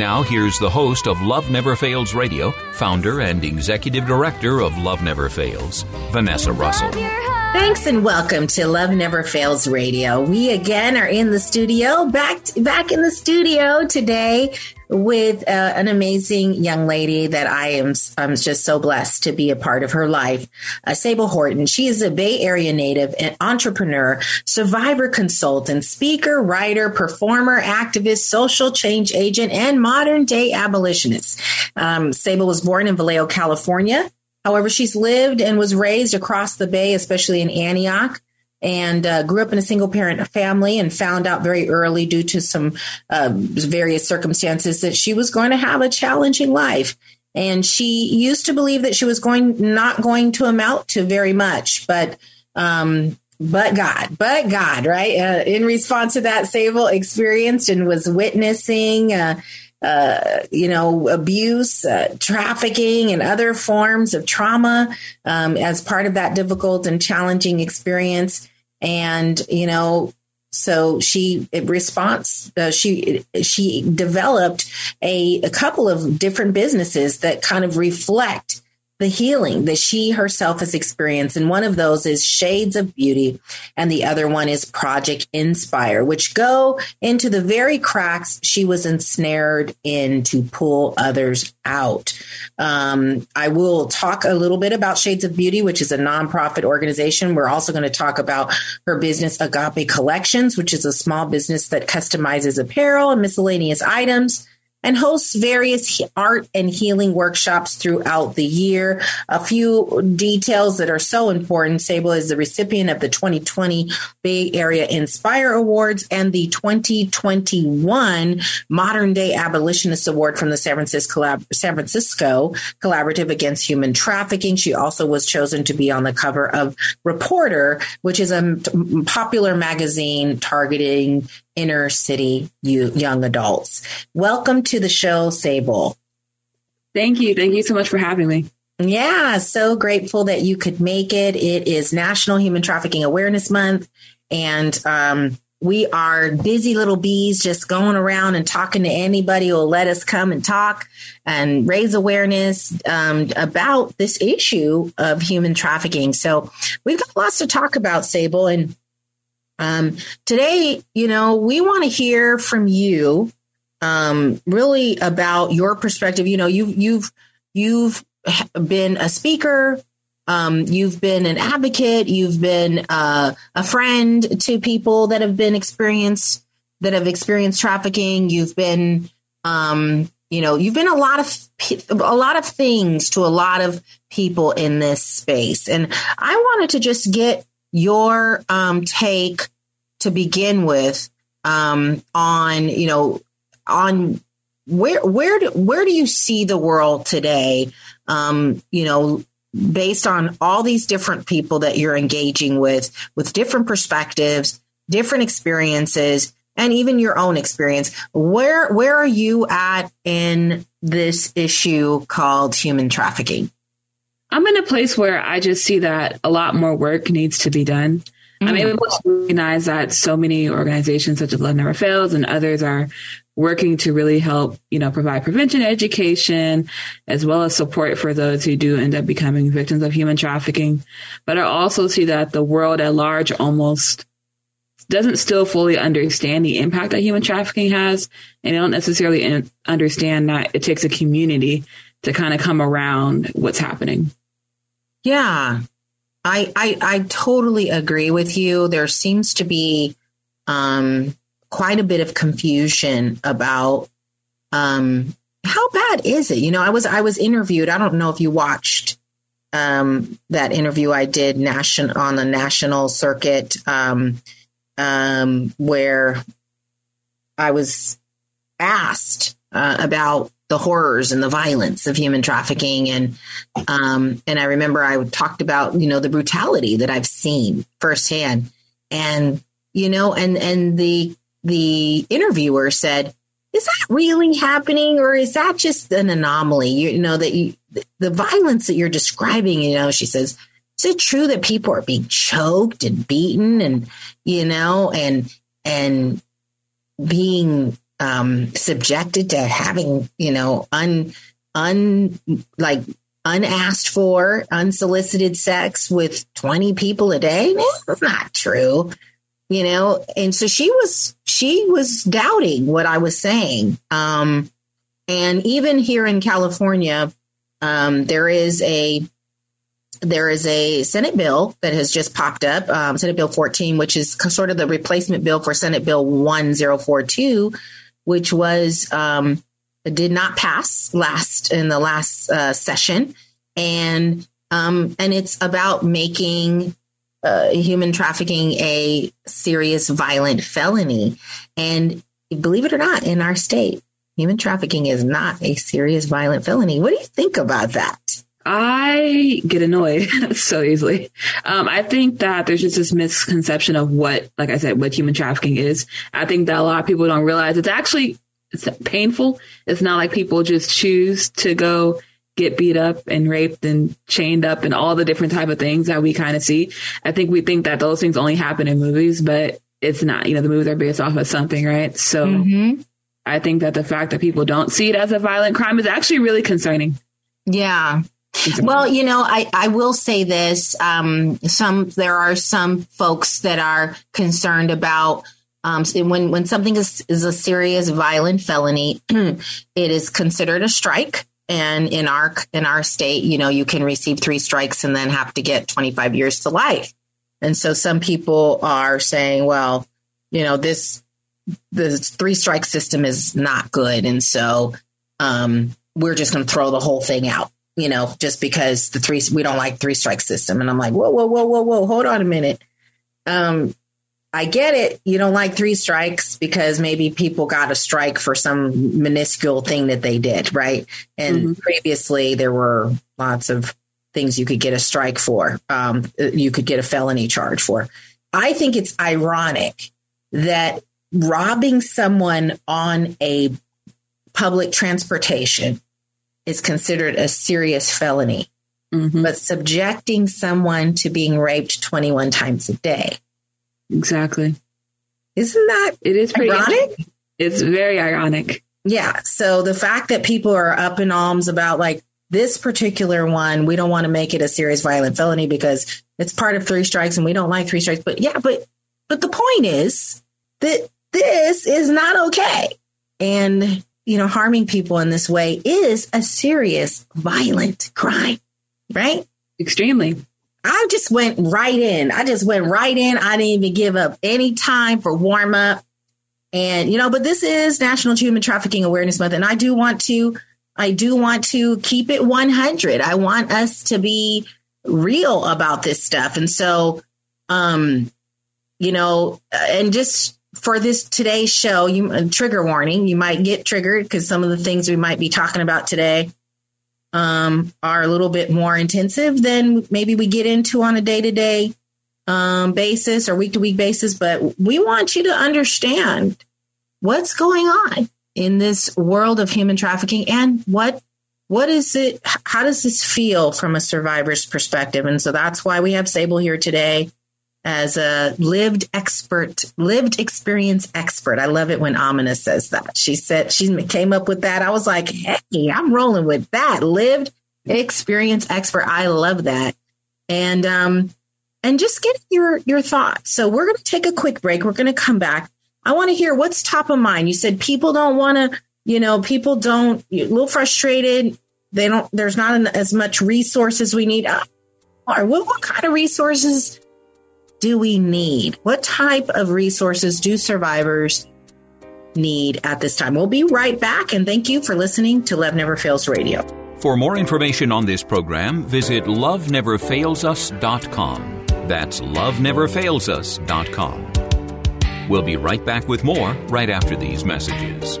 Now, here's the host of Love Never Fails Radio, founder and executive director of Love Never Fails, Vanessa Russell. Thanks and welcome to Love Never Fails Radio. We again are in the studio, back back in the studio today with uh, an amazing young lady that I am I'm just so blessed to be a part of her life. Uh, Sable Horton. She is a Bay Area native and entrepreneur, survivor consultant, speaker, writer, performer, activist, social change agent, and modern day abolitionist. Um, Sable was born in Vallejo, California. However, she's lived and was raised across the Bay, especially in Antioch, and uh, grew up in a single parent family and found out very early, due to some uh, various circumstances, that she was going to have a challenging life. And she used to believe that she was going not going to amount to very much, but um, but God, but God, right? Uh, in response to that, Sable experienced and was witnessing. Uh, uh, you know, abuse, uh, trafficking, and other forms of trauma um, as part of that difficult and challenging experience. And you know, so she response uh, she she developed a, a couple of different businesses that kind of reflect the healing that she herself has experienced. And one of those is Shades of Beauty, and the other one is Project Inspire, which go into the very cracks she was ensnared in to pull others out. Um, I will talk a little bit about Shades of Beauty, which is a nonprofit organization. We're also going to talk about her business, Agape Collections, which is a small business that customizes apparel and miscellaneous items and hosts various art and healing workshops throughout the year. A few details that are so important. Sable is the recipient of the 2020 Bay Area Inspire Awards and the 2021 Modern Day Abolitionist Award from the San Francisco, San Francisco Collaborative Against Human Trafficking. She also was chosen to be on the cover of Reporter, which is a popular magazine targeting inner city you, young adults. Welcome to the show, Sable. Thank you. Thank you so much for having me. Yeah, so grateful that you could make it. It is National Human Trafficking Awareness Month, and um, we are busy little bees just going around and talking to anybody who will let us come and talk and raise awareness um, about this issue of human trafficking. So we've got lots to talk about, Sable, and um, today, you know, we want to hear from you, um, really about your perspective. You know, you've you've you've been a speaker, um, you've been an advocate, you've been uh, a friend to people that have been experienced that have experienced trafficking. You've been, um, you know, you've been a lot of a lot of things to a lot of people in this space, and I wanted to just get your um, take to begin with um, on you know on where where do, where do you see the world today um, you know based on all these different people that you're engaging with with different perspectives different experiences and even your own experience. Where where are you at in this issue called human trafficking? I'm in a place where I just see that a lot more work needs to be done. I'm mm. able to recognize that so many organizations such as Love Never Fails and others are working to really help, you know, provide prevention education as well as support for those who do end up becoming victims of human trafficking. But I also see that the world at large almost doesn't still fully understand the impact that human trafficking has. And they don't necessarily understand that it takes a community to kind of come around what's happening. Yeah. I, I I totally agree with you. There seems to be um, quite a bit of confusion about um, how bad is it. You know, I was I was interviewed. I don't know if you watched um, that interview I did nation on the national circuit um, um, where I was asked uh, about the horrors and the violence of human trafficking. And um, and I remember I talked about you know the brutality that I've seen firsthand. And you know and and the the interviewer said is that really happening or is that just an anomaly? You, you know that you the violence that you're describing you know she says is it true that people are being choked and beaten and you know and and being um, subjected to having, you know, un, un, like unasked for, unsolicited sex with 20 people a day. That's not true. You know, and so she was, she was doubting what I was saying. Um, and even here in California, um, there is a, there is a Senate bill that has just popped up, um, Senate Bill 14, which is sort of the replacement bill for Senate Bill 1042, which was um, did not pass last in the last uh, session, and um, and it's about making uh, human trafficking a serious violent felony. And believe it or not, in our state, human trafficking is not a serious violent felony. What do you think about that? I get annoyed so easily. Um, I think that there's just this misconception of what, like I said, what human trafficking is. I think that a lot of people don't realize it's actually it's painful. It's not like people just choose to go get beat up and raped and chained up and all the different type of things that we kind of see. I think we think that those things only happen in movies, but it's not. You know, the movies are based off of something, right? So Mm-hmm. I think that the fact that people don't see it as a violent crime is actually really concerning. Yeah. Well, you know, I, I will say this. Um, some there are some folks that are concerned about um, when when something is, is a serious violent felony, it is considered a strike. And in our in our state, you know, you can receive three strikes and then have to get 25 years to life. And so some people are saying, well, you know, this the three strike system is not good, and so um, we're just going to throw the whole thing out you know, just because the three we don't like three strike system. And I'm like, whoa, whoa, whoa, whoa, whoa, hold on a minute. Um, I get it. You don't like three strikes because maybe people got a strike for some minuscule thing that they did, right? And previously there were lots of things you could get a strike for. Um, you could get a felony charge for. I think it's ironic that robbing someone on a public transportation is considered a serious felony, Mhm. but subjecting someone to being raped 21 times a day. Exactly. Isn't that It is ironic? It's very ironic. Yeah. So the fact that people are up in arms about like this particular one, we don't want to make it a serious violent felony because it's part of three strikes and we don't like three strikes. But yeah, but but the point is that this is not okay. And you know, harming people in this way is a serious violent crime, right? Extremely. I just went right in. I just went right in. I didn't even give up any time for warm up. And, you know, but this is National Human Trafficking Awareness Month. And I do want to, I do want to keep it 100. I want us to be real about this stuff. And so, um, you know, and just for this today's show, you uh, trigger warning, you might get triggered because some of the things we might be talking about today um, are a little bit more intensive than maybe we get into on a day to day basis or week to week basis. But we want you to understand what's going on in this world of human trafficking and what what is it how does this feel from a survivor's perspective? And so that's why we have sable here today as a lived expert lived experience expert. I love it when amina says that. She said she came up with that. I was like hey i'm rolling with that. Lived experience expert. I love that. And um and just get your your thoughts. So we're going to take a quick break. We're going to come back. I want to hear what's top of mind. You said people don't want to you know people don't a little frustrated. They don't there's not an, as much resources we need. Uh, what, what kind of resources do we need what type of resources do survivors need at this time we'll be right back and thank you for listening to love never fails radio For more information on this program, visit loveneverfailsus.com. That's loveneverfailsus.com. We'll be right back with more right after these messages.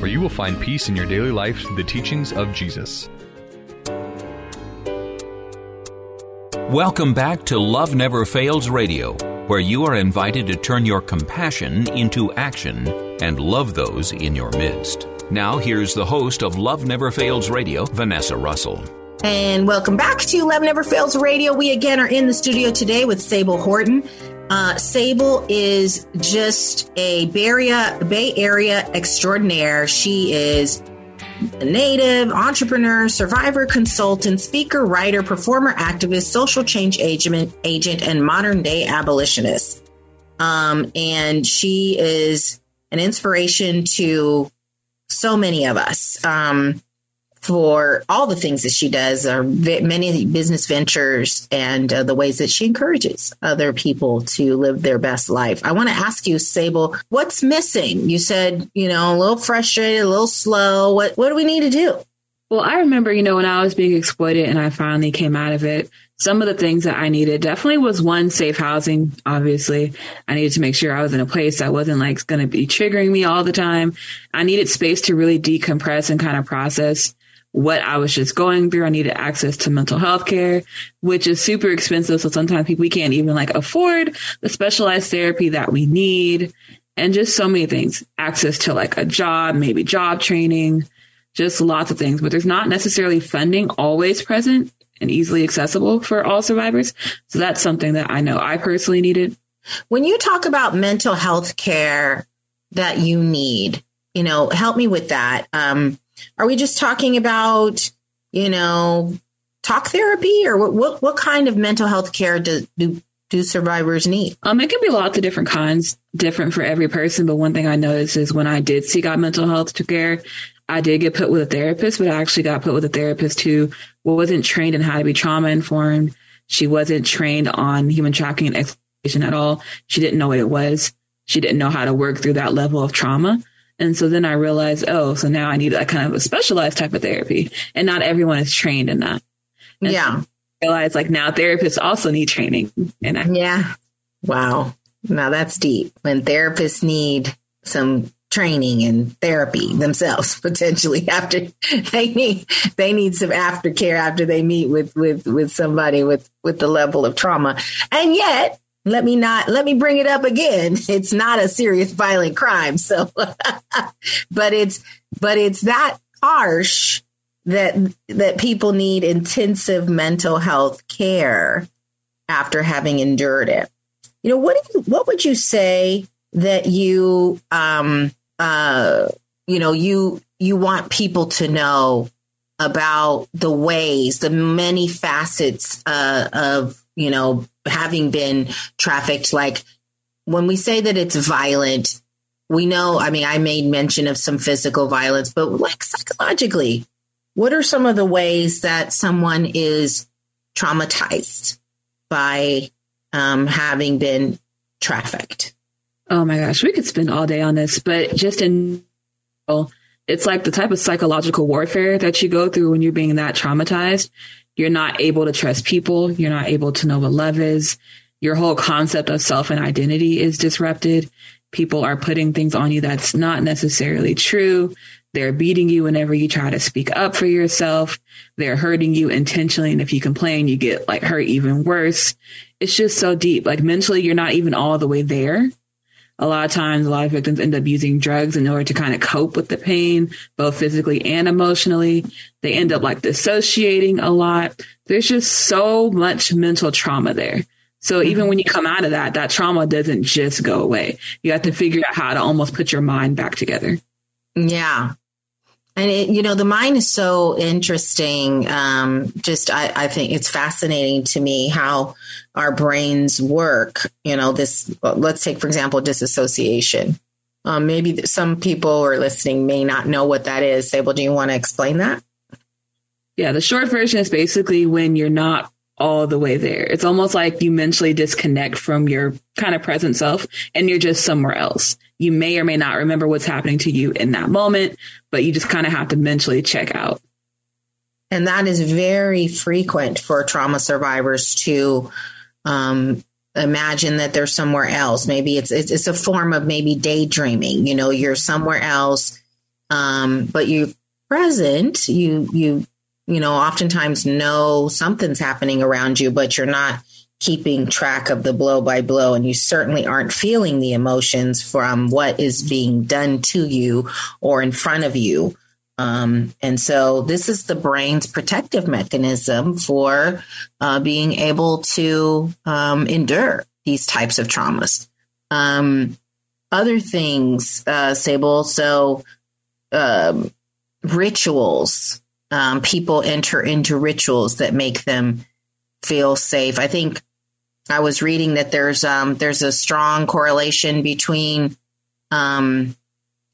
where you will find peace in your daily life through the teachings of Jesus. Welcome back to Love Never Fails Radio, where you are invited to turn your compassion into action and love those in your midst. Now, here's the host of Love Never Fails Radio, Vanessa Russell. And welcome back to Love Never Fails Radio. We again are in the studio today with Sable Horton. Uh, Sable is just a Bay Area, Bay Area extraordinaire. She is a native, entrepreneur, survivor, consultant, speaker, writer, performer, activist, social change agent, agent and modern day abolitionist. Um, and she is an inspiration to so many of us. Um, for all the things that she does, are many business ventures and uh, the ways that she encourages other people to live their best life. I want to ask you, Sable, what's missing? You said, you know, a little frustrated, a little slow. What what do we need to do? Well, I remember, you know, when I was being exploited and I finally came out of it, some of the things that I needed definitely was one, safe housing. Obviously, I needed to make sure I was in a place that wasn't like going to be triggering me all the time. I needed space to really decompress and kind of process what I was just going through. I needed access to mental health care, which is super expensive. So sometimes people, we can't even like afford the specialized therapy that we need and just so many things. Access to like a job, maybe job training, just lots of things, but there's not necessarily funding always present and easily accessible for all survivors. So that's something that I know I personally needed. When you talk about mental health care that you need, you know, help me with that. Um, are we just talking about, you know, talk therapy or what, what, what kind of mental health care do, do, do survivors need? Um, it can be lots of different kinds, different for every person. But one thing I noticed is when I did seek out mental health care, I did get put with a therapist, but I actually got put with a therapist who wasn't trained in how to be trauma informed. She wasn't trained on human trafficking and exploitation at all. She didn't know what it was. She didn't know how to work through that level of trauma. And so then I realized, oh, so now I need that kind of a specialized type of therapy. And not everyone is trained in that. And yeah. So I realized like now therapists also need training. And I, yeah. Wow. Now that's deep. When therapists need some training and therapy themselves potentially after they need they need some aftercare after they meet with with with somebody with with the level of trauma and yet let me not let me bring it up again. It's not a serious violent crime so. But it's but it's that harsh that that people need intensive mental health care after having endured it. You know what you, what would you say that you um uh you know you you want people to know about the ways, the many facets uh, of, you know, having been trafficked. Like when we say that it's violent, we know, I mean, I made mention of some physical violence, but like psychologically, what are some of the ways that someone is traumatized by um, having been trafficked? Oh my gosh, we could spend all day on this, but just in it's like the type of psychological warfare that you go through when you're being that traumatized. You're not able to trust people. You're not able to know what love is. Your whole concept of self and identity is disrupted. People are putting things on you that's not necessarily true. They're beating you whenever you try to speak up for yourself. They're hurting you intentionally. And if you complain, you get like hurt even worse. It's just so deep. Like mentally, you're not even all the way there a lot of times a lot of victims end up using drugs in order to kind of cope with the pain both physically and emotionally. They end up like dissociating a lot. There's just so much mental trauma there. So even when you come out of that that trauma doesn't just go away. You have to figure out how to almost put your mind back together. Yeah. And it, you know the mind is so interesting. Um, just I, I think it's fascinating to me how our brains work. You know, this, let's take, for example, disassociation. Um, maybe some people who are listening may not know what that is. Sable, do you want to explain that? Yeah, the short version is basically when you're not all the way there. It's almost like you mentally disconnect from your kind of present self and you're just somewhere else. You may or may not remember what's happening to you in that moment, but you just kind of have to mentally check out. And that is very frequent for trauma survivors to um, imagine that they're somewhere else. Maybe it's, it's a form of maybe daydreaming. You know, you're somewhere else, um, but you're present. You you you know, oftentimes know something's happening around you, but you're not keeping track of the blow by blow, and you certainly aren't feeling the emotions from what is being done to you or in front of you. Um, and so this is the brain's protective mechanism for uh, being able to um, endure these types of traumas. Um, other things, uh, Sable, so um, rituals. Um, people enter into rituals that make them feel safe. I think I was reading that there's um, there's a strong correlation between um,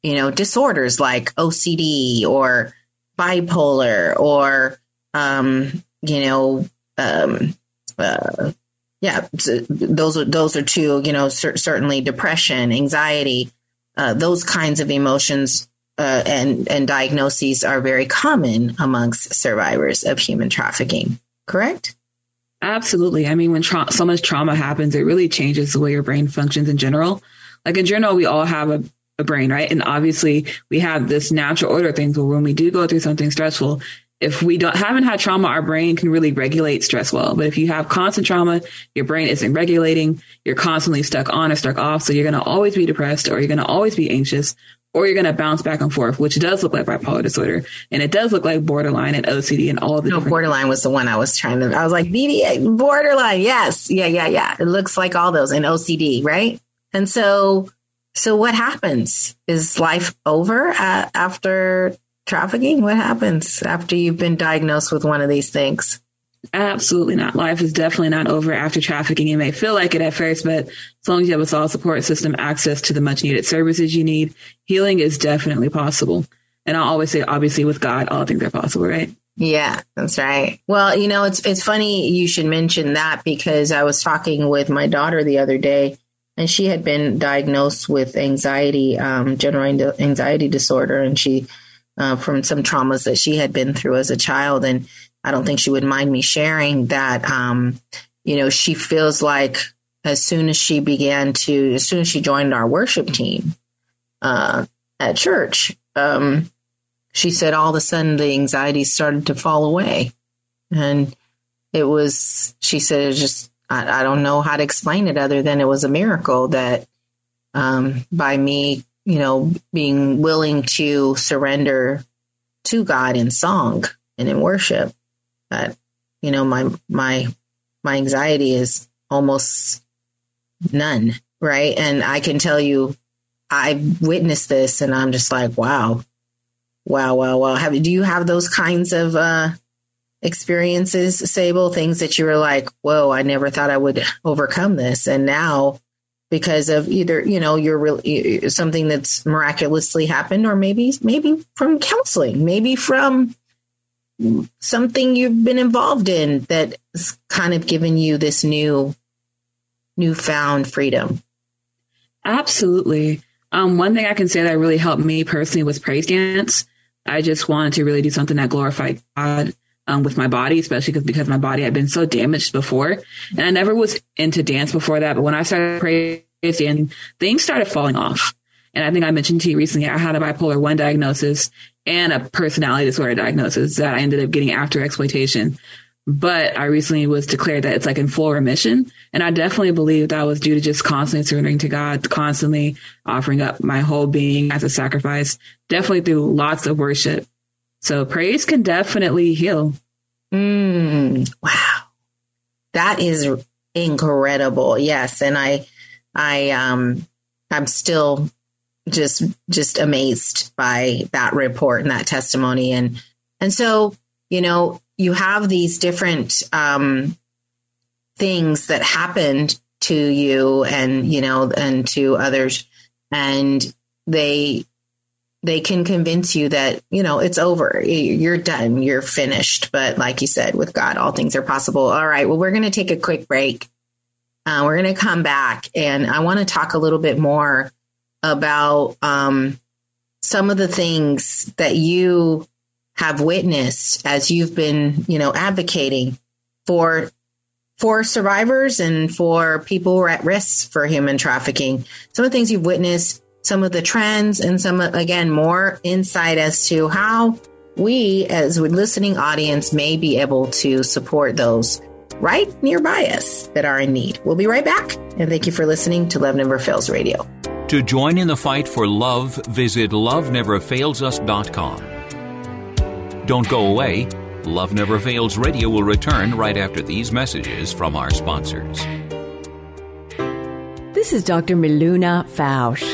you know, disorders like OCD or bipolar or, um, you know, um, uh, yeah, those are those are two. You know, cer- certainly depression, anxiety, uh, those kinds of emotions uh, and and diagnoses are very common amongst survivors of human trafficking. Correct. Absolutely. I mean, when tra- so much trauma happens, it really changes the way your brain functions in general. Like in general, we all have a a brain, right? And obviously we have this natural order of things where when we do go through something stressful, if we don't haven't had trauma, our brain can really regulate stress well. But if you have constant trauma, your brain isn't regulating, you're constantly stuck on or stuck off. So you're going to always be depressed or you're going to always be anxious or you're going to bounce back and forth, which does look like bipolar disorder. And it does look like borderline and OCD and all the No, borderline was the one I was trying to, I was like, BDA, borderline. Yes. Yeah. Yeah. Yeah. It looks like all those and OCD, right? And so so what happens? Is life over uh, after trafficking? What happens after you've been diagnosed with one of these things? Absolutely not. Life is definitely not over after trafficking. You may feel like it at first, but as long as you have a solid support system, access to the much needed services you need, healing is definitely possible. And I always say, obviously, with God, all things are possible, right? Yeah, that's right. Well, you know, it's it's funny you should mention that because I was talking with my daughter the other day and she had been diagnosed with anxiety, um, general anxiety disorder, and she uh, from some traumas that she had been through as a child. And I don't think she would mind me sharing that. Um, you know, she feels like as soon as she began to, as soon as she joined our worship team uh, at church, um, she said all of a sudden the anxiety started to fall away, and it was. She said it just I, I, don't know how to explain it other than it was a miracle that um, by me, you know, being willing to surrender to God in song and in worship, that you know my my my anxiety is almost none, right? And I can tell you, I've witnessed this, and I'm just like, wow, Wow, wow, wow. Have do you have those kinds of uh experiences, Sable? Things that you were like, whoa, I never thought I would overcome this. And now because of either, you know, you're really something that's miraculously happened, or maybe maybe from counseling, maybe from something you've been involved in that's kind of given you this new newfound freedom. Absolutely. Um, one thing I can say that really helped me personally was praise dance. I just wanted to really do something that glorified God um, with my body, especially because because my body had been so damaged before, and I never was into dance before that. But when I started dancing, things started falling off. And I think I mentioned to you recently, I had a bipolar one diagnosis and a personality disorder diagnosis that I ended up getting after exploitation. But I recently was declared that it's like in full remission. And I definitely believe that was due to just constantly surrendering to God, constantly offering up my whole being as a sacrifice, definitely through lots of worship. So praise can definitely heal. Mm, wow. That is incredible. Yes. And I, I, um, I'm still just, just amazed by that report and that testimony. And, and so, you know, you have these different um, things that happened to you and you know and to others and they they can convince you that you know it's over. You're done. You're finished. But like you said with god all things are possible. All right. Well we're going to take a quick break. Uh, we're going to come back. And i want to talk a little bit more about um, some of the things that you have witnessed as you've been, you know, advocating for for survivors and for people who are at risk for human trafficking. Some of the things you've witnessed, some of the trends, and some again more insight as to how we, as a listening audience, may be able to support those right nearby us that are in need. We'll be right back, and thank you for listening to Love Never Fails Radio. To join in the fight for love, visit loveneverfailsus.com. Don't go away. Love Never Fails Radio will return right after these messages from our sponsors. This is Dr. Miluna Fausch.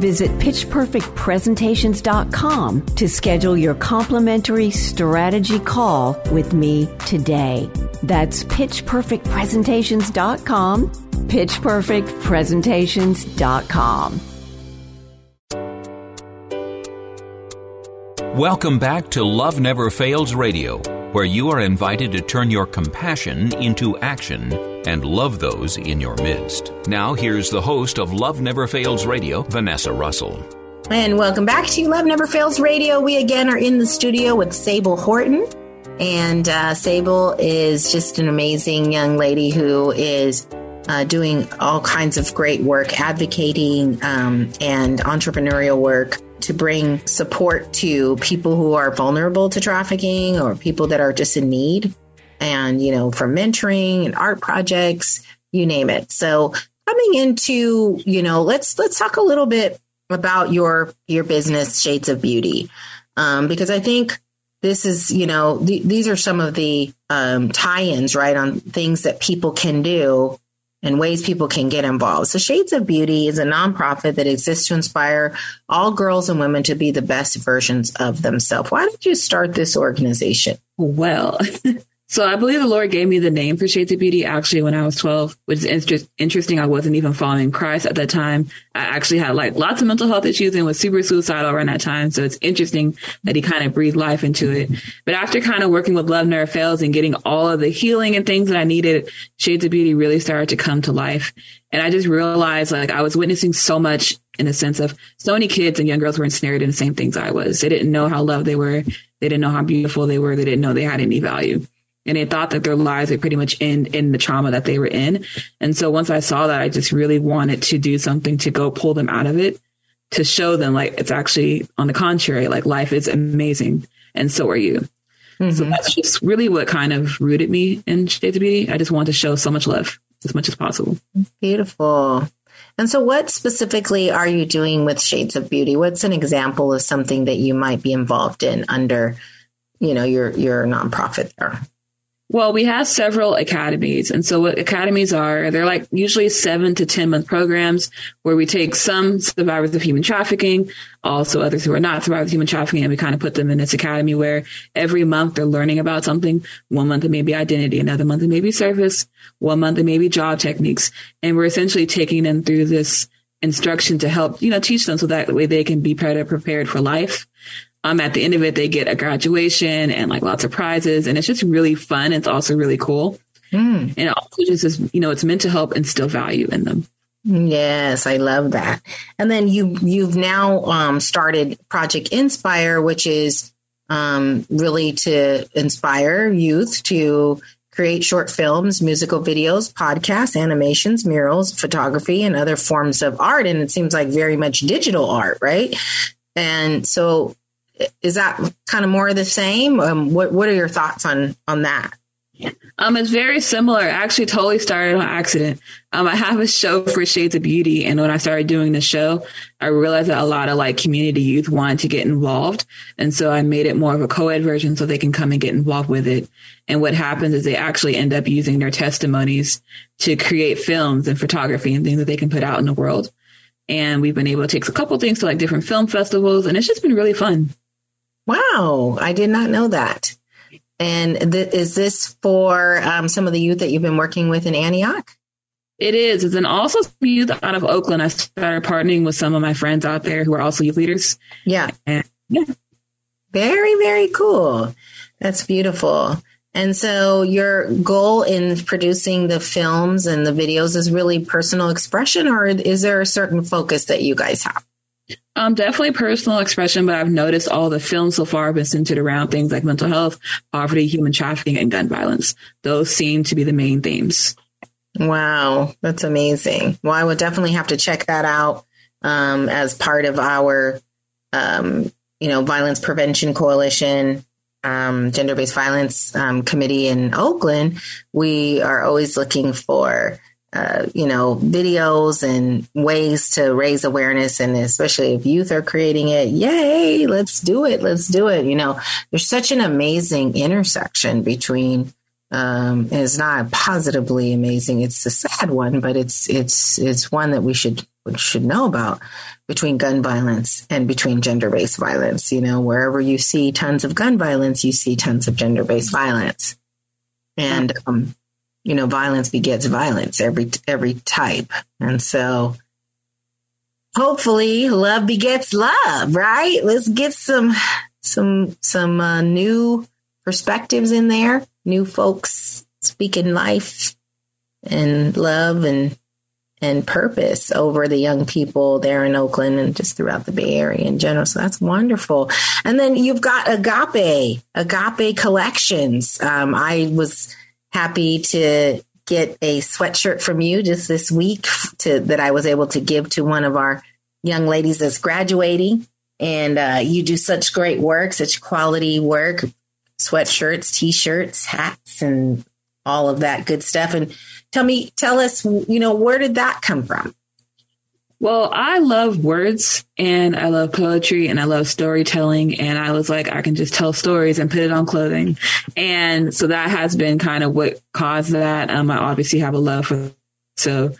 Visit pitchperfectpresentations.com to schedule your complimentary strategy call with me today. That's pitchperfectpresentations.com, pitchperfectpresentations.com. Welcome back to Love Never Fails Radio, where you are invited to turn your compassion into action and love those in your midst. Now, here's the host of Love Never Fails Radio, Vanessa Russell. And welcome back to Love Never Fails Radio. We again are in the studio with Sable Horton. And uh, Sable is just an amazing young lady who is uh, doing all kinds of great work, advocating um, and entrepreneurial work to bring support to people who are vulnerable to trafficking or people that are just in need and, you know, for mentoring and art projects, you name it. So coming into, you know, let's, let's talk a little bit about your, your business Shades of Beauty. Um, because I think this is, you know, th- these are some of the um, tie-ins, right, on things that people can do and ways people can get involved. So Shades of Beauty is a nonprofit that exists to inspire all girls and women to be the best versions of themselves. Why did you start this organization? Well, So I believe the Lord gave me the name for Shades of Beauty actually when I was 12, which is just interesting. I wasn't even following Christ at that time. I actually had like lots of mental health issues and was super suicidal around that time. So it's interesting that he kind of breathed life into it. But after kind of working with Love Never Fails and getting all of the healing and things that I needed, Shades of Beauty really started to come to life. And I just realized like I was witnessing so much in the sense of so many kids and young girls were ensnared in the same things I was. They didn't know how loved they were. They didn't know how beautiful they were. They didn't know they had any value. And they thought that their lives would pretty much end in the trauma that they were in. And so once I saw that, I just really wanted to do something to go pull them out of it, to show them like it's actually on the contrary, like life is amazing, and so are you. Mm-hmm. So that's just really what kind of rooted me in Shades of Beauty. I just wanted to show so much love as much as possible. Beautiful. And so, what specifically are you doing with Shades of Beauty? What's an example of something that you might be involved in under, you know, your your nonprofit there? Well, we have several academies. And so what academies are, they're like usually seven to 10 month programs where we take some survivors of human trafficking, also others who are not survivors of human trafficking, and we kind of put them in this academy where every month they're learning about something. One month it may be identity, another month it may be service, one month it may be job techniques. And we're essentially taking them through this instruction to help, you know, teach them so that way they can be better prepared for life um, at the end of it, they get a graduation and like lots of prizes, and it's just really fun. It's also really cool, mm. and also just is, you know, it's meant to help instill value in them. Yes, I love that. And then you you've now um, started Project Inspire, which is um, really to inspire youth to create short films, musical videos, podcasts, animations, murals, photography, and other forms of art. And it seems like very much digital art, right? And so is that kind of more of the same? Um, what What are your thoughts on on that? Um, it's very similar. I actually totally started on accident. Um, I have a show for Shades of Beauty, and when I started doing the show, I realized that a lot of like community youth wanted to get involved, and so I made it more of a co-ed version so they can come and get involved with it. And what happens is they actually end up using their testimonies to create films and photography and things that they can put out in the world. And we've been able to take a couple things to like different film festivals, and it's just been really fun. Wow, I did not know that. And th- is this for um, some of the youth that you've been working with in Antioch? It is. It's an also youth out of Oakland. I started partnering with some of my friends out there who are also youth leaders. Yeah. And, yeah. Very, very cool. That's beautiful. And so your goal in producing the films and the videos is really personal expression, or is there a certain focus that you guys have? Um, definitely personal expression, but I've noticed all the films so far have been centered around things like mental health, poverty, human trafficking, and gun violence. Those seem to be the main themes. Wow, that's amazing. Well, I would definitely have to check that out um, as part of our, um, you know, violence prevention coalition, um, gender based violence um, committee in Oakland. We are always looking for uh, you know, videos and ways to raise awareness. And especially if youth are creating it, yay, let's do it. Let's do it. You know, there's such an amazing intersection between, um, it's not positively amazing. It's a sad one, but it's, it's, it's one that we should, should know about between gun violence and between gender based violence. You know, wherever you see tons of gun violence, you see tons of gender based violence. And, um, you know, violence begets violence, every every type. And so hopefully love begets love, right? Let's get some some some uh, new perspectives in there, new folks speaking life and love and and purpose over the young people there in Oakland and just throughout the Bay Area in general. So that's wonderful. And then you've got Agape, Agape Collections. Um, I was happy to get a sweatshirt from you just this week to that I was able to give to one of our young ladies that's graduating. And uh, you do such great work, such quality work, sweatshirts, t-shirts, hats, and all of that good stuff. And tell me, tell us, you know, where did that come from? Well, I love words and I love poetry and I love storytelling. And I was like, I can just tell stories and put it on clothing. And so that has been kind of what caused that. Um, I obviously have a love for, so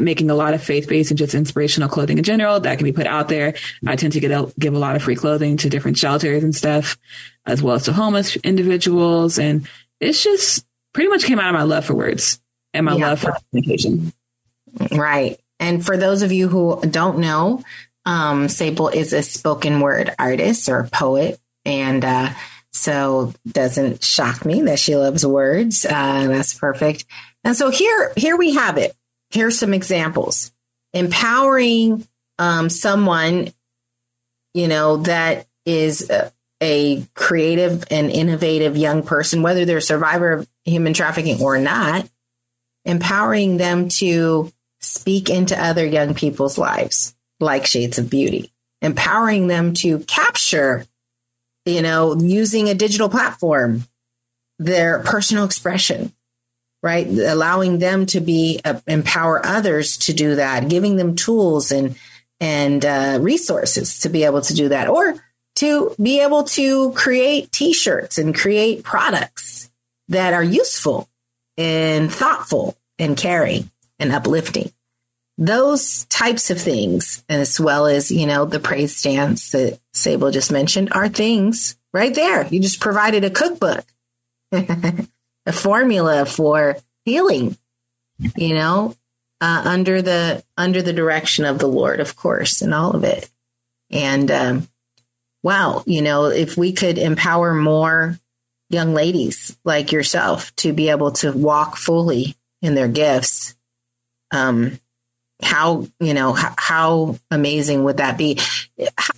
making a lot of faith based and just inspirational clothing in general that can be put out there. I tend to get a, give a lot of free clothing to different shelters and stuff, as well as to homeless individuals. And it's just pretty much came out of my love for words and my yeah. love for communication. Right. And for those of you who don't know, um, Sable is a spoken word artist or poet. And uh, so doesn't shock me that she loves words. Uh, that's perfect. And so here, here we have it. Here's some examples. Empowering um, someone, you know, that is uh, a creative and innovative young person, whether they're a survivor of human trafficking or not, empowering them to speak into other young people's lives, like Shades of Beauty, empowering them to capture, you know, using a digital platform, their personal expression, right? Allowing them to be uh, empower others to do that, giving them tools and and uh, resources to be able to do that, or to be able to create T-shirts and create products that are useful and thoughtful and caring and uplifting. Those types of things, as well as you know the praise dance that Sable just mentioned, are things right there. You just provided a cookbook, a formula for healing. You know, uh, under the under the direction of the Lord, of course, and all of it. And um, wow, you know, if we could empower more young ladies like yourself to be able to walk fully in their gifts, um, how you know how, how amazing would that be? How,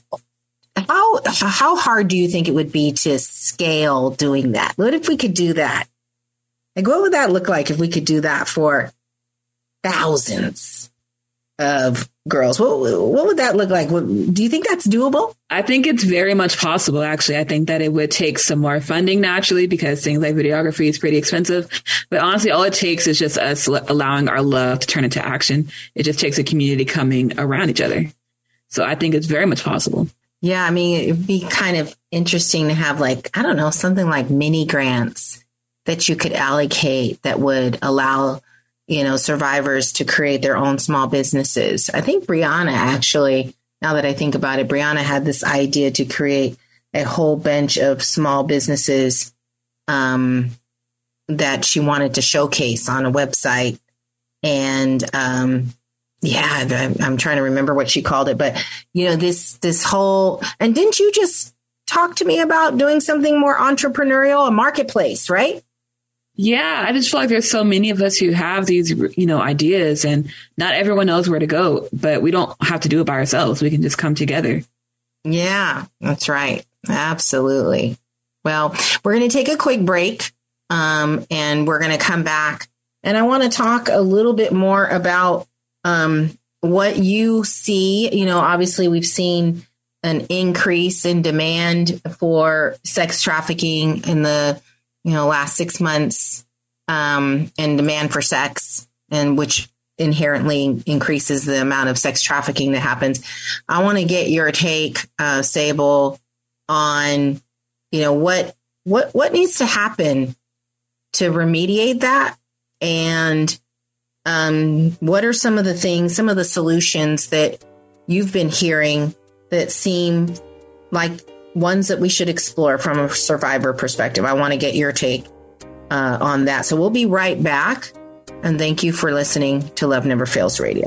how how hard do you think it would be to scale doing that? What if we could do that? Like, what would that look like if we could do that for thousands of girls. What, what would that look like? do you think that's doable? I think it's very much possible, actually. I think that it would take some more funding naturally because things like videography is pretty expensive. But honestly, all it takes is just us allowing our love to turn into action. It just takes a community coming around each other. So I think it's very much possible. Yeah, I mean, it'd be kind of interesting to have like, I don't know, something like mini grants that you could allocate that would allow you know, survivors to create their own small businesses. I think Brianna actually, now that I think about it, Brianna had this idea to create a whole bunch of small businesses um, that she wanted to showcase on a website. And um, yeah, I'm trying to remember what she called it, but you know, this this whole and didn't you just talk to me about doing something more entrepreneurial, a marketplace, right? Yeah, I just feel like there's so many of us who have these, you know, ideas and not everyone knows where to go, but we don't have to do it by ourselves. We can just come together. Yeah, that's right. Absolutely. Well, we're going to take a quick break um, and we're going to come back. And I want to talk a little bit more about um, what you see. You know, obviously, we've seen an increase in demand for sex trafficking in the you know, last six months, um, and demand for sex, and which inherently increases the amount of sex trafficking that happens. I want to get your take, uh, Sable, on you know what what what needs to happen to remediate that, and um, what are some of the things, some of the solutions that you've been hearing that seem like ones that we should explore from a survivor perspective. I want to get your take uh, on that. So we'll be right back. And thank you for listening to Love Never Fails Radio.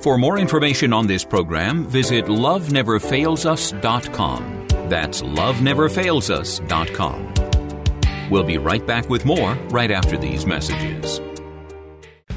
For more information on this program, visit loveneverfailsus.com. That's loveneverfailsus.com. We'll be right back with more right after these messages.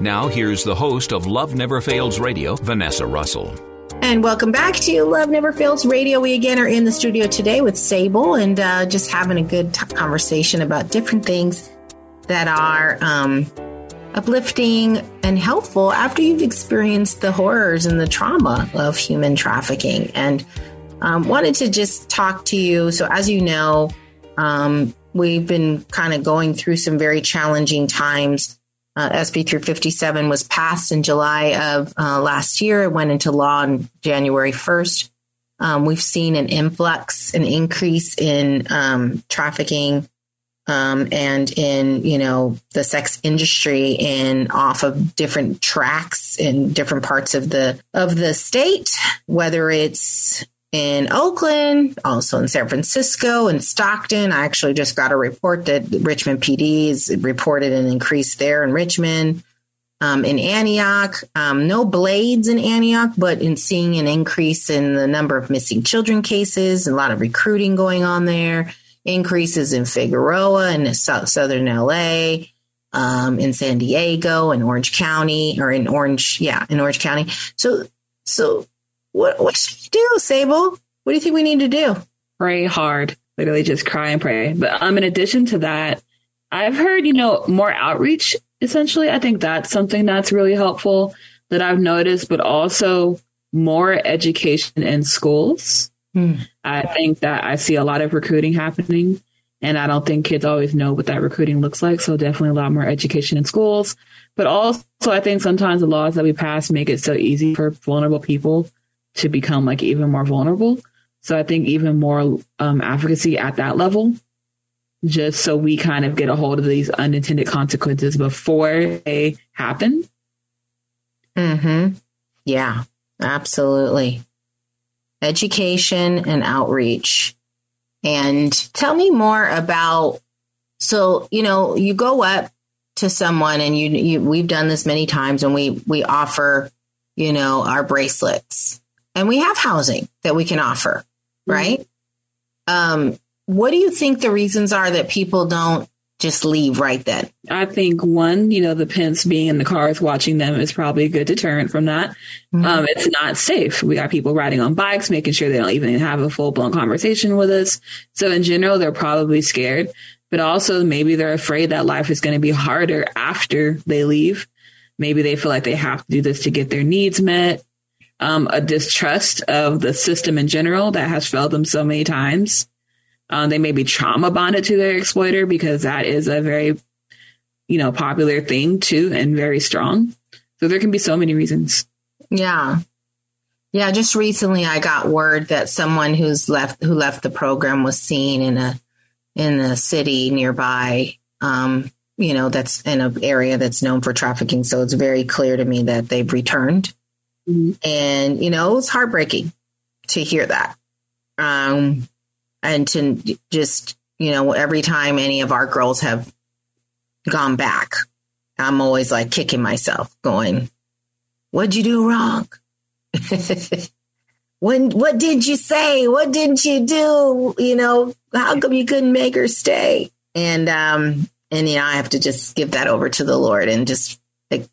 Now, here's the host of Love Never Fails Radio, Vanessa Russell. And welcome back to Love Never Fails Radio. We again are in the studio today with Sable and uh, just having a good t- conversation about different things that are um, uplifting and helpful after you've experienced the horrors and the trauma of human trafficking. And um, wanted to just talk to you. So, as you know, um, we've been kind of going through some very challenging times. Uh, SB 357 was passed in July of uh, last year. It went into law on January 1st. Um, we've seen an influx, an increase in um, trafficking um, and in you know the sex industry in off of different tracks in different parts of the of the state, whether it's in Oakland, also in San Francisco and Stockton. I actually just got a report that Richmond PD has reported an increase there in Richmond. Um, in Antioch, um, no blades in Antioch, but in seeing an increase in the number of missing children cases, a lot of recruiting going on there, increases in Figueroa and southern LA, um, in San Diego and Orange County, or in Orange, yeah, in Orange County. So, so what, what should we do, Sable? What do you think we need to do? Pray hard. Literally just cry and pray. But um, in addition to that, I've heard, you know, more outreach, essentially. I think that's something that's really helpful that I've noticed, but also more education in schools. Hmm. I think that I see a lot of recruiting happening, and I don't think kids always know what that recruiting looks like. So definitely a lot more education in schools. But also, I think sometimes the laws that we pass make it so easy for vulnerable people to become like even more vulnerable. So I think even more um, advocacy at that level, just so we kind of get a hold of these unintended consequences before they happen. Hmm. Yeah. Absolutely. Education and outreach. And tell me more about. So you know, you go up to someone, and you, you we've done this many times, and we we offer you know our bracelets and we have housing that we can offer, right? Mm-hmm. Um, what do you think the reasons are that people don't just leave right then? I think one, you know, the pimps being in the cars watching them is probably a good deterrent from that. Mm-hmm. Um, it's not safe. We got people riding on bikes, making sure they don't even have a full blown conversation with us. So in general, they're probably scared, but also maybe they're afraid that life is going to be harder after they leave. Maybe they feel like they have to do this to get their needs met um, a distrust of the system in general that has failed them so many times. Um, they may be trauma bonded to their exploiter because that is a very, you know, popular thing too and very strong. So there can be so many reasons. Yeah. Yeah, just recently I got word that someone who's left who left the program was seen in a in a city nearby um, you know, that's in an area that's known for trafficking. So it's very clear to me that they've returned. And, you know, it was heartbreaking to hear that. Um, and to just, you know, every time any of our girls have gone back, I'm always like kicking myself, going, What'd you do wrong? when what did you say? What didn't you do? You know, how come you couldn't make her stay? And um, and you know, I have to just give that over to the Lord and just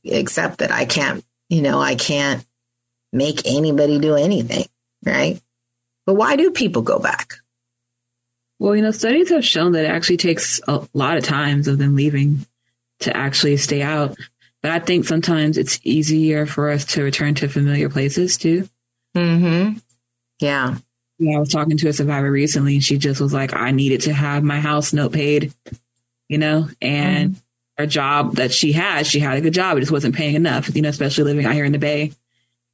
accept that I can't, you know, I can't make anybody do anything, right? But why do people go back? Well, you know, studies have shown that it actually takes a lot of times of them leaving to actually stay out. But I think sometimes it's easier for us to return to familiar places too. Mm-hmm. Yeah. Yeah, I was talking to a survivor recently and she just was like, I needed to have my house note paid, you know, and mm-hmm. her job that she had, she had a good job. It just wasn't paying enough, you know, especially living out here in the Bay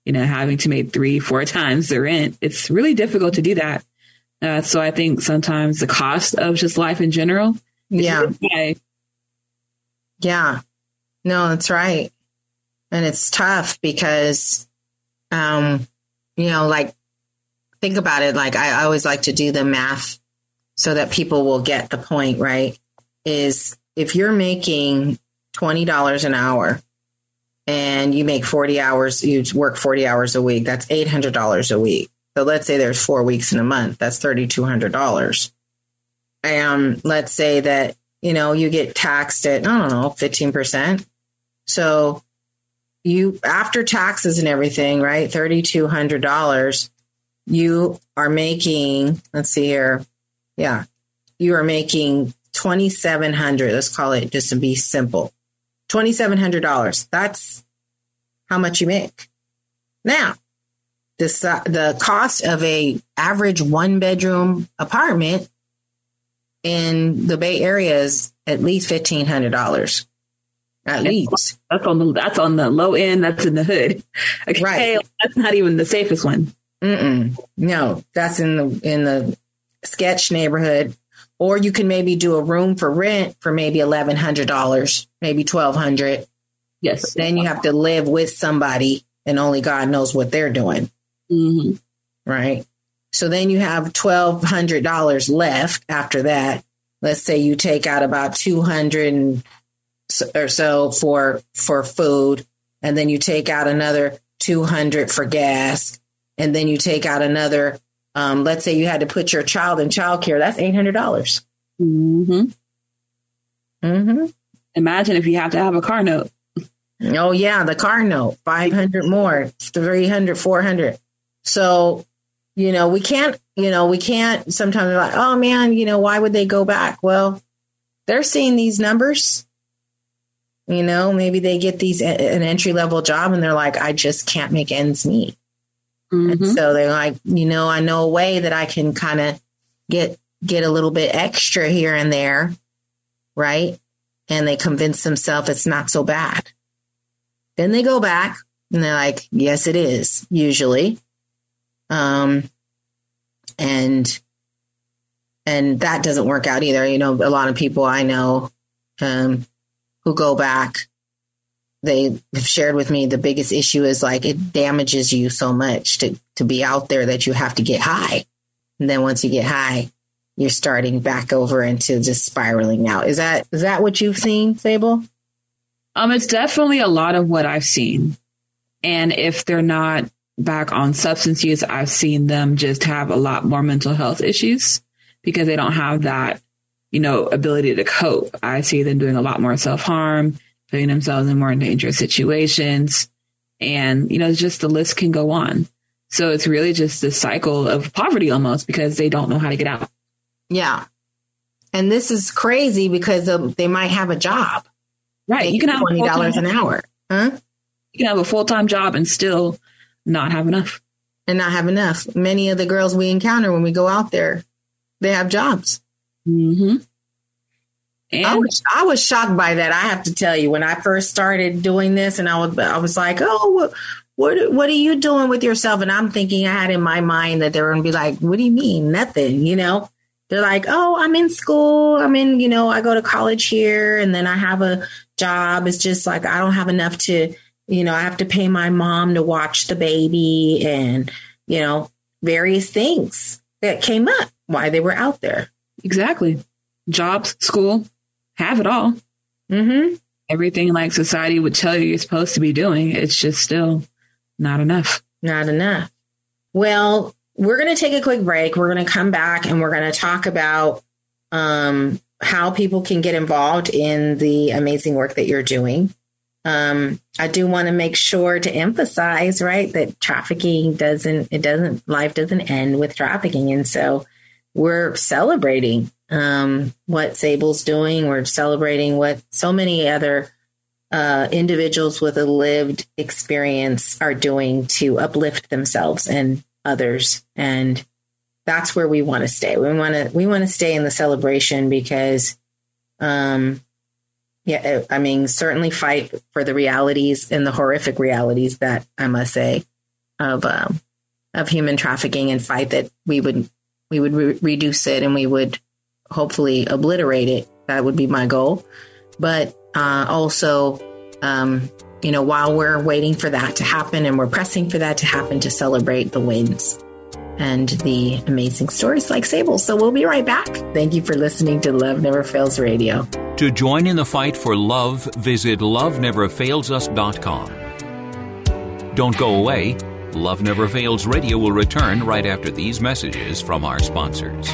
you know, having to make three, four times the rent. It's really difficult to do that. Uh, so I think sometimes the cost of just life in general. Yeah. Yeah. No, that's right. And it's tough because, um, you know, like think about it. Like I, I always like to do the math so that people will get the point, right? Is if you're making $20 an hour and you make 40 hours, you work 40 hours a week, that's $800 a week. So let's say there's four weeks in a month, that's $3,200. And um, let's say that, you know, you get taxed at, I don't know, 15%. So you, after taxes and everything, right, $3,200, you are making, let's see here. Yeah. You are making 2,700. Let's call it just to be simple. $2,700. That's how much you make. Now, the, the cost of a average one bedroom apartment in the Bay Area is at least $1,500. At least that's on the that's on the low end. That's in the hood. Okay, Right. that's not even the safest one. Mm-mm. No, that's in the in the sketch neighborhood. Or you can maybe do a room for rent for maybe eleven hundred dollars, maybe twelve hundred. Yes. Then you have to live with somebody, and only God knows what they're doing. Mm-hmm. Right. So then you have twelve hundred dollars left after that. Let's say you take out about two hundred or so for for food, and then you take out another two hundred for gas, and then you take out another. Um, let's say you had to put your child in childcare. That's eight hundred dollars. Mm-hmm. Mm-hmm. Imagine if you have to have a car note. Oh yeah, the car note, 500 more, 300, 400. So, you know, we can't, you know, we can't sometimes like, oh man, you know, why would they go back? Well, they're seeing these numbers. You know, maybe they get these an entry level job and they're like, I just can't make ends meet. And so they're like, you know, I know a way that I can kind of get get a little bit extra here and there, right? And they convince themselves it's not so bad. Then they go back and they're like, yes, it is, usually. Um, and and that doesn't work out either. You know, a lot of people I know um, who go back, they have shared with me the biggest issue is like it damages you so much to to be out there that you have to get high, and then once you get high, you're starting back over into just spiraling out. Is that is that what you've seen, Sable? Um, it's definitely a lot of what I've seen. And if they're not back on substance use, I've seen them just have a lot more mental health issues because they don't have that, you know, ability to cope. I see them doing a lot more self harm, putting themselves in more dangerous situations. And, you know, just the list can go on. So it's really just this cycle of poverty almost because they don't know how to get out. Yeah. And this is crazy because they might have a job. Right. You can have twenty dollars an hour. Huh? You can have a full time job and still not have enough. And not have enough. Many of the girls we encounter when we go out there, they have jobs. Mm-hmm. I was, I was shocked by that. I have to tell you, when I first started doing this, and I was, I was like, "Oh, what, what, what are you doing with yourself?" And I'm thinking, I had in my mind that they were going to be like, "What do you mean, nothing?" You know? They're like, "Oh, I'm in school. I'm in, you know, I go to college here, and then I have a job. It's just like I don't have enough to, you know, I have to pay my mom to watch the baby, and you know, various things that came up why they were out there." exactly. Jobs, school, have it all. Mm-hmm. Everything like society would tell you you're supposed to be doing. It's just still not enough. Not enough. Well, we're going to take a quick break. We're going to come back and we're going to talk about um, how people can get involved in the amazing work that you're doing. Um, I do want to make sure to emphasize, right, that trafficking doesn't, it doesn't, life doesn't end with trafficking. And so we're celebrating um, what Sable's doing. We're celebrating what so many other uh, individuals with a lived experience are doing to uplift themselves and others. And that's where we want to stay. We want to we want to stay in the celebration because, um, yeah, I mean, certainly fight for the realities and the horrific realities that I must say of um, of human trafficking, and fight that we would we would re- reduce it and we would hopefully obliterate it. That would be my goal. But uh, also, um, you know, while we're waiting for that to happen and we're pressing for that to happen to celebrate the wins and the amazing stories like Sable. So we'll be right back. Thank you for listening to Love Never Fails Radio. To join in the fight for love, visit loveneverfailsus.com. Don't go away. Love Never Fails Radio will return right after these messages from our sponsors.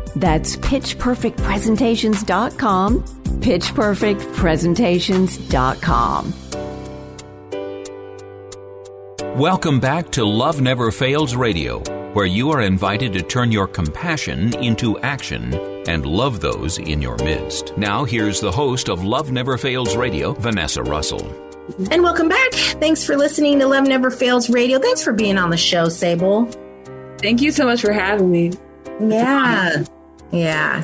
That's pitchperfectpresentations.com, pitchperfectpresentations.com. Welcome back to Love Never Fails Radio, where you are invited to turn your compassion into action and love those in your midst. Now, here's the host of Love Never Fails Radio, Vanessa Russell. And welcome back. Thanks for listening to Love Never Fails Radio. Thanks for being on the show, Sable. Thank you so much for having me. Yeah. Yeah.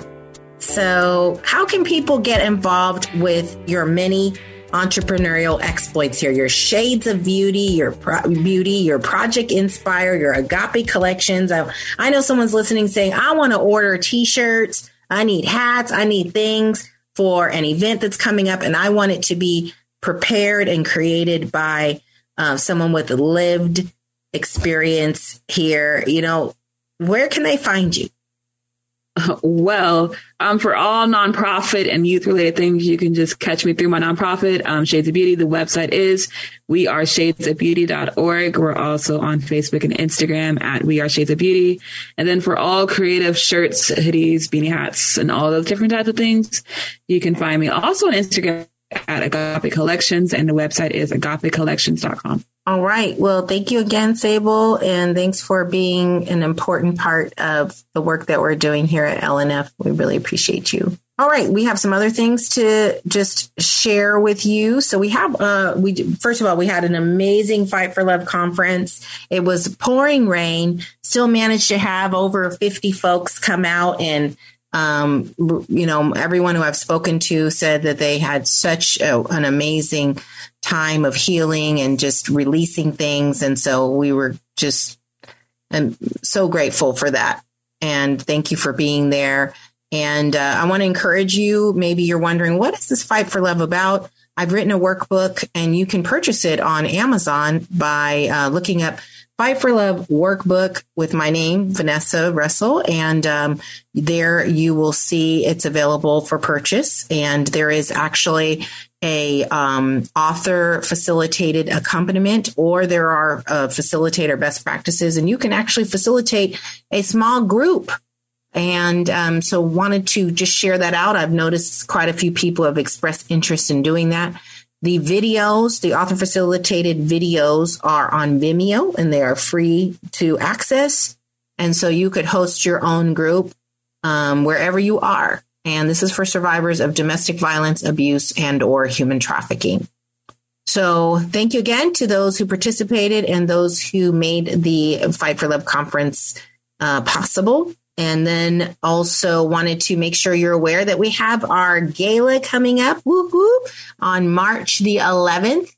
So, how can people get involved with your many entrepreneurial exploits here? Your Shades of Beauty, your pro- beauty, your Project Inspire, your Agape collections. I, I know someone's listening saying, I want to order t shirts, I need hats, I need things for an event that's coming up, and I want it to be prepared and created by uh, someone with lived experience here. You know, where can they find you? Well, um, for all nonprofit and youth related things, you can just catch me through my nonprofit, um, Shades of Beauty. The website is we are shadesofbeauty.org. We're also on Facebook and Instagram at we are shades of beauty. And then for all creative shirts, hoodies, beanie hats, and all those different types of things, you can find me also on Instagram at Agape Collections and the website is agapecollections.com. All right. Well, thank you again, Sable, and thanks for being an important part of the work that we're doing here at LNF. We really appreciate you. All right, we have some other things to just share with you. So we have, uh, we first of all, we had an amazing Fight for Love conference. It was pouring rain. Still managed to have over fifty folks come out and um, you know, everyone who I've spoken to said that they had such a, an amazing time of healing and just releasing things. And so we were just I'm so grateful for that. And thank you for being there. And uh, I want to encourage you. Maybe you're wondering, what is this Fight for Love about? I've written a workbook and you can purchase it on Amazon by uh, looking up Fight for Love workbook with my name, Vanessa Russell. And um, there you will see it's available for purchase. And there is actually a um, author facilitated accompaniment or there are uh, facilitator best practices and you can actually facilitate a small group. And um, so wanted to just share that out. I've noticed quite a few people have expressed interest in doing that. The videos the author facilitated videos are on vimeo and they are free to access. And so you could host your own group um, wherever you are and this is for survivors of domestic violence, abuse, and or human trafficking. So thank you again to those who participated and those who made the Fight for Love conference uh, possible. And then also wanted to make sure you're aware that we have our gala coming up whoop, on March the 11th.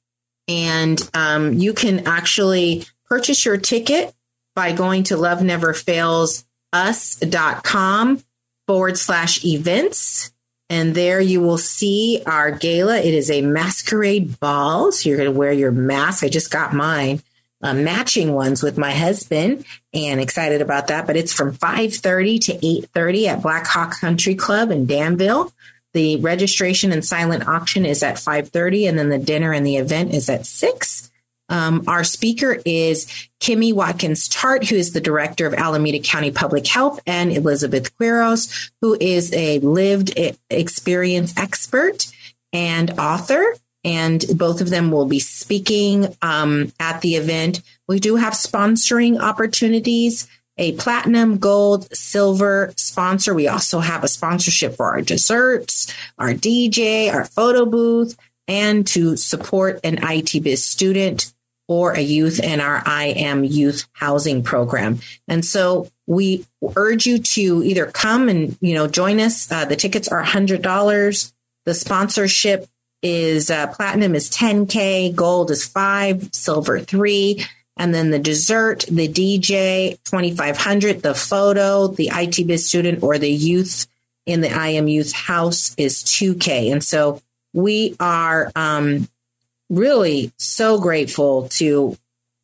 And um, you can actually purchase your ticket by going to loveneverfailsus.com forward slash events. And there you will see our gala. It is a masquerade ball. So you're going to wear your mask. I just got mine, uh, matching ones with my husband and excited about that. But it's from 5.30 to 8.30 at Blackhawk Country Club in Danville. The registration and silent auction is at 5.30 and then the dinner and the event is at 6. Um, our speaker is Kimi Watkins Tartt, who is the director of Alameda County Public Health, and Elizabeth Quiros, who is a lived experience expert and author. And both of them will be speaking um, at the event. We do have sponsoring opportunities a platinum, gold, silver sponsor. We also have a sponsorship for our desserts, our DJ, our photo booth, and to support an IT biz student or a youth in our I Am Youth Housing Program. And so we urge you to either come and you know join us. Uh, the tickets are hundred dollars. The sponsorship is uh, platinum is 10K, gold is five, silver three. And then the dessert, the DJ 2500, the photo, the IT biz student or the youth in the I am youth house is 2K. And so we are um, really so grateful to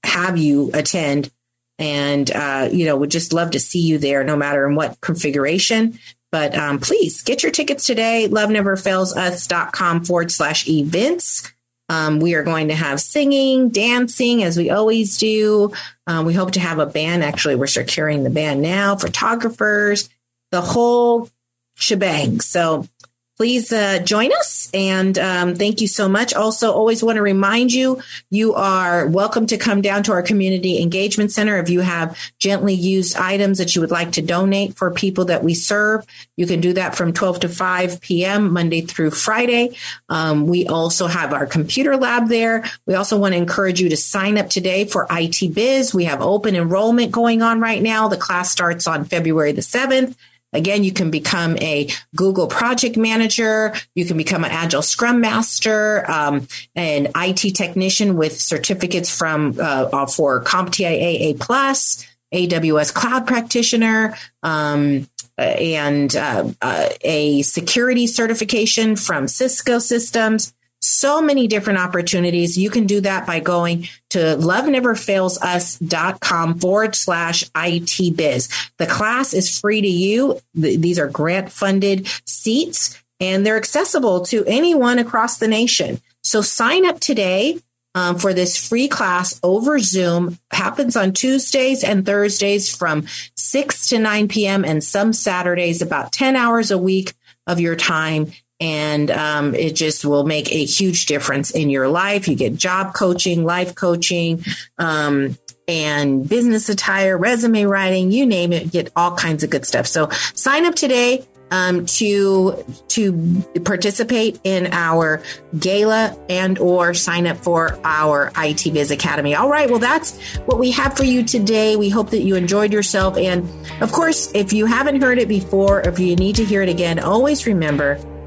have you attend. And uh, you know would just love to see you there no matter in what configuration. But um, please get your tickets today. loveneverfailsus.com forward slash events. Um, we are going to have singing dancing as we always do. Um, we hope to have a band. Actually we're securing the band now photographers the whole shebang. So please uh, join us. And um, thank you so much. Also, always want to remind you, you are welcome to come down to our community engagement center. If you have gently used items that you would like to donate for people that we serve, you can do that from 12 to 5 p.m. Monday through Friday. Um, we also have our computer lab there. We also want to encourage you to sign up today for IT Biz. We have open enrollment going on right now. The class starts on February the 7th. Again, you can become a Google project manager. You can become an Agile Scrum Master, um, an IT technician with certificates from uh, uh for CompTIA A plus, AWS Cloud Practitioner, um, and uh, uh, a security certification from Cisco Systems so many different opportunities. You can do that by going to loveneverfailsus.com forward slash IT biz. The class is free to you. These are grant funded seats and they're accessible to anyone across the nation. So sign up today. Um, for this free class over Zoom happens on Tuesdays and Thursdays from 6 to 9 p.m. and some Saturdays about 10 hours a week of your time and um, it just will make a huge difference in your life. You get job coaching, life coaching, um, and business attire, resume writing, you name it, get all kinds of good stuff. So sign up today um, to to participate in our gala and or sign up for our IT Biz Academy. All right, well that's what we have for you today. We hope that you enjoyed yourself, and of course, if you haven't heard it before, if you need to hear it again, always remember